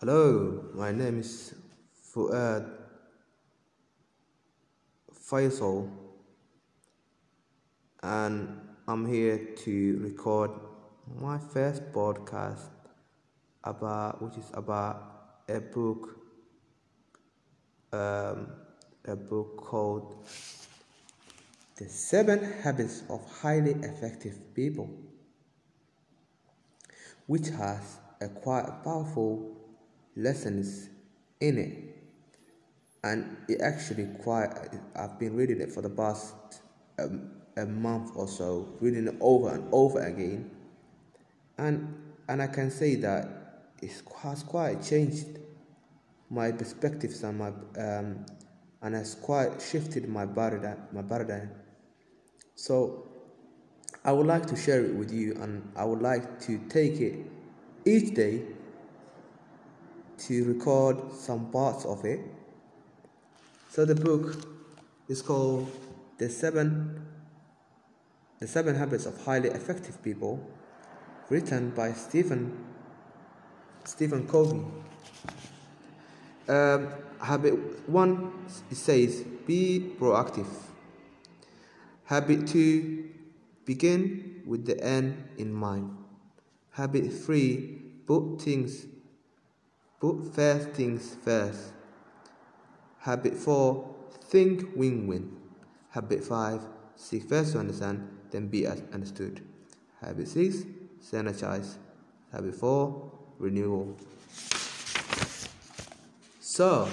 Hello, my name is Fuad Faisal, and I'm here to record my first podcast about which is about a book um, a book called The Seven Habits of Highly Effective People, which has a quite powerful lessons in it. And it actually quite, I've been reading it for the past um, a month or so, reading it over and over again. And, and I can say that it has quite changed my perspectives and my um, and has quite shifted my paradigm my paradigm so i would like to share it with you and i would like to take it each day to record some parts of it so the book is called the seven the seven habits of highly effective people written by stephen stephen covey um, habit one it says be proactive. Habit two begin with the end in mind. Habit three put things put first things first. Habit four think win-win. Habit five seek first to understand, then be understood. Habit six synergize. Habit four renewal. So,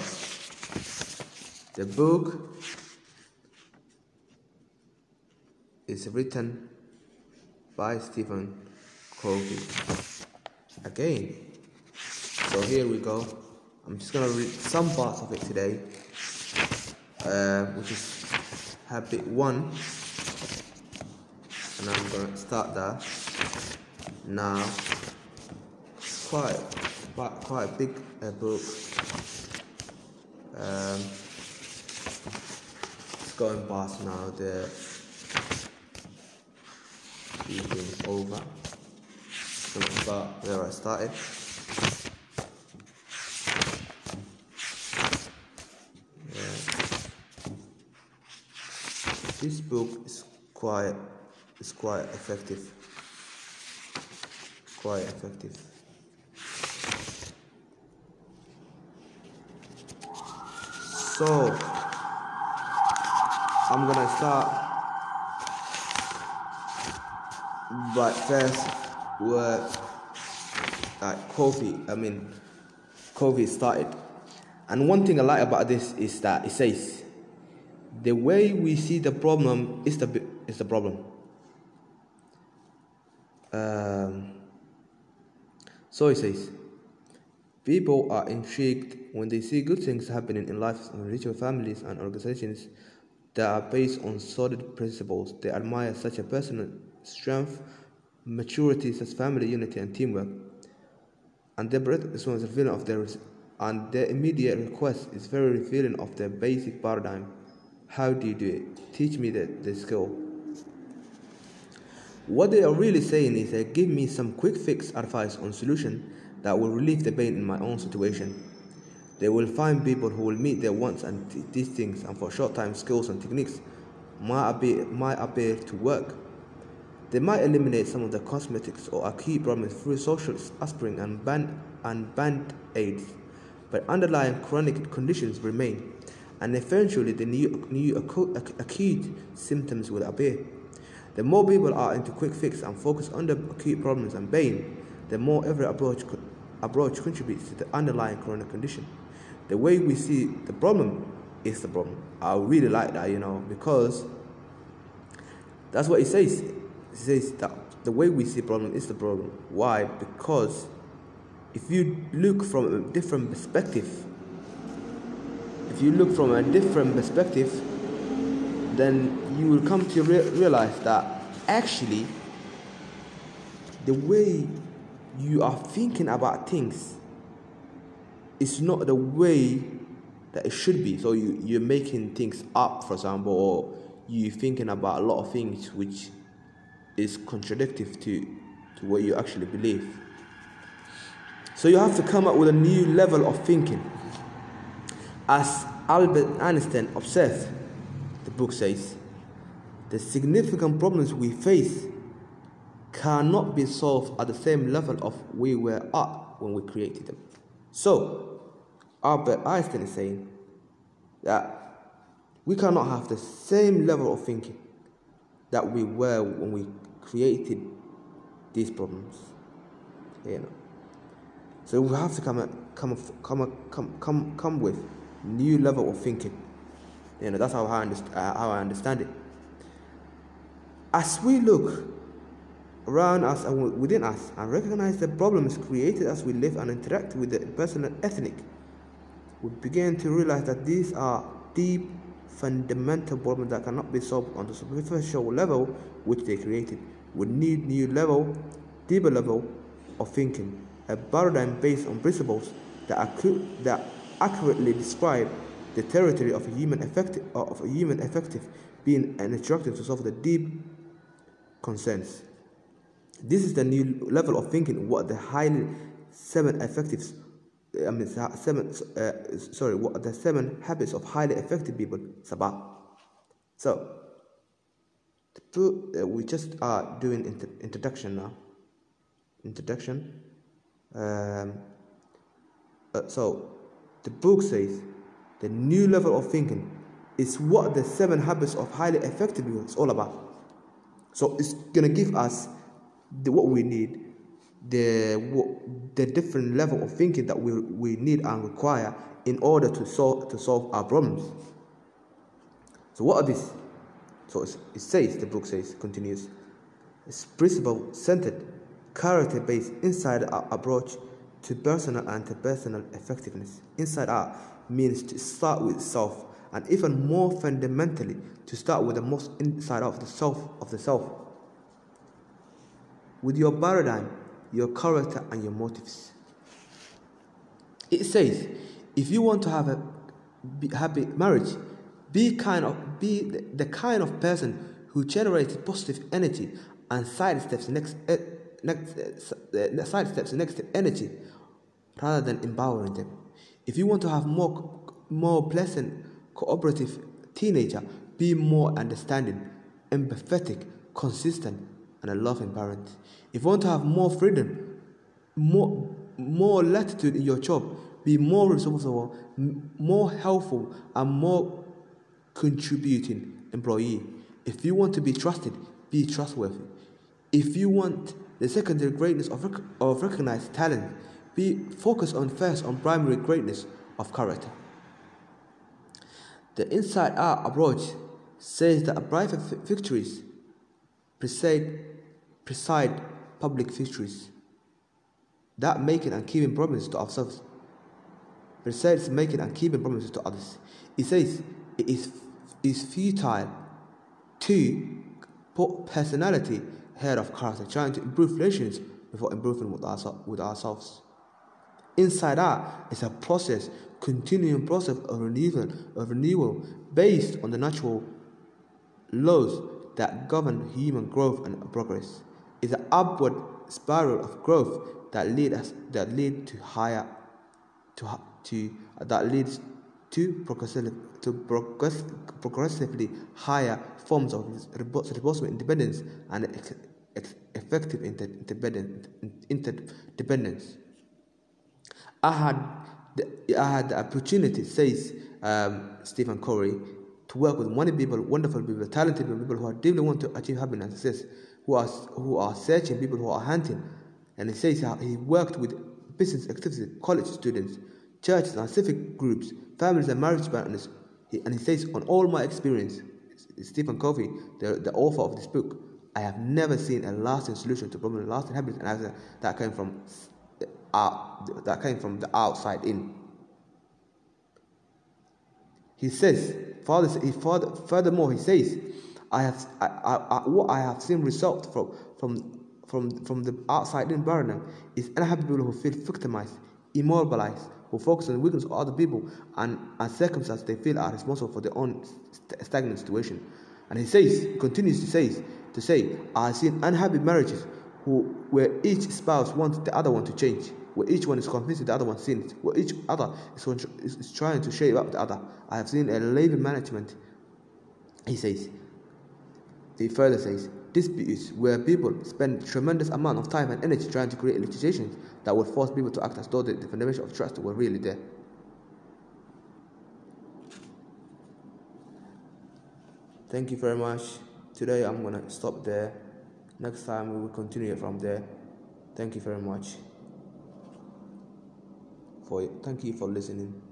the book is written by Stephen Covey. Again, so here we go. I'm just gonna read some parts of it today, uh, which is habit one, and I'm gonna start there now. Quite, quite, quite a big uh, book. Um, it's going past now the evening over. So where I started. This book is quite is quite effective. Quite effective. So I'm gonna start but first where like Covey I mean Covey started. And one thing I like about this is that it says the way we see the problem is the is the problem. Um, so it says People are intrigued when they see good things happening in lives of individual families and organizations that are based on solid principles. They admire such a personal strength, maturity, such family unity and teamwork. And their breath is one revealing of their and their immediate request is very revealing of their basic paradigm. How do you do it? Teach me the, the skill. What they are really saying is that give me some quick fix advice on solution that will relieve the pain in my own situation. They will find people who will meet their wants and these things, and for short time, skills and techniques might appear, might appear to work. They might eliminate some of the cosmetics or acute problems through social aspirin and band and band aids, but underlying chronic conditions remain, and eventually the new, new acute symptoms will appear. The more people are into quick fix and focus on the acute problems and pain, the more every approach approach contributes to the underlying chronic condition. The way we see the problem is the problem. I really like that, you know, because that's what he says. He says that the way we see problem is the problem. Why? Because if you look from a different perspective, if you look from a different perspective, then you will come to re- realize that actually the way you are thinking about things is not the way that it should be so you, you're making things up for example or you're thinking about a lot of things which is contradictory to, to what you actually believe So you have to come up with a new level of thinking. As Albert Einstein observed, the book says, the significant problems we face cannot be solved at the same level of we were at when we created them. So, Albert Einstein is saying that we cannot have the same level of thinking that we were when we created these problems. You know. So we have to come come come come come come with new level of thinking. You know, that's how I understand uh, how I understand it. As we look around us and within us and recognize the problems created as we live and interact with the personal ethnic, we begin to realize that these are deep, fundamental problems that cannot be solved on the superficial level which they created. We need new level, deeper level of thinking, a paradigm based on principles that, accu- that accurately describe the territory of a human effective of a human effective being and instructive to solve the deep concerns. This is the new level of thinking. What the highly seven effectives, I mean seven. Uh, sorry, what the seven habits of highly effective people about. So, uh, we just are doing inter- introduction now. Introduction. Um, uh, so, the book says the new level of thinking is what the seven habits of highly effective people is all about. So, it's gonna give us the, what we need, the what, the different level of thinking that we, we need and require in order to solve to solve our problems. So what are these? So it says the book says continues, it's principle centered, character based inside our approach to personal and interpersonal effectiveness. Inside out means to start with self and even more fundamentally to start with the most inside of the self of the self with your paradigm, your character, and your motives. It says, if you want to have a happy marriage, be kind of be the kind of person who generates positive energy and sidesteps next, uh, next uh, sidesteps next to energy rather than empowering them. If you want to have more more pleasant, cooperative teenager, be more understanding, empathetic, consistent, and a loving parent. If you want to have more freedom, more, more latitude in your job, be more resourceful, more helpful, and more contributing employee. If you want to be trusted, be trustworthy. If you want the secondary greatness of, rec- of recognized talent, be focused on first on primary greatness of character. The inside out approach says that private victories precede, precede public victories. That making and keeping promises to ourselves precedes making and keeping promises to others. It says it is, is futile to put personality ahead of character, trying to improve relations before improving with, our, with ourselves. Inside out is a process, continuing process of renewal, of renewal based on the natural laws that govern human growth and progress. It's an upward spiral of growth that lead us that lead to higher to to that leads to progressively to progress, progressively higher forms of responsible independence and effective interdependence. I had the, I had the opportunity, says um, Stephen Covey, to work with many people, wonderful people, talented people who are deeply want to achieve happiness who are who are searching, people who are hunting. And he says how he worked with business activities, college students, churches and civic groups, families and marriage partners. He, and he says, on all my experience, Stephen Covey, the, the author of this book, I have never seen a lasting solution to problem, lasting and that came from uh, that came from the outside in. He says, Father, he, further, furthermore, he says, I have, I, I, what I have seen result from, from, from, from the outside environment is unhappy people who feel victimized, immobilized, who focus on the weakness of other people and, and circumstances they feel are responsible for their own st- stagnant situation. And he says, he continues to say, to say, I have seen unhappy marriages who, where each spouse wants the other one to change, where each one is convinced the other one sins, where each other is, is, is trying to shape up the other. I have seen a labor management, he says. He further says, disputes where people spend tremendous amount of time and energy trying to create legislation that would force people to act as though the, the foundation of trust were really there. Thank you very much. Today I'm gonna stop there. Next time we will continue from there. Thank you very much. For thank you for listening.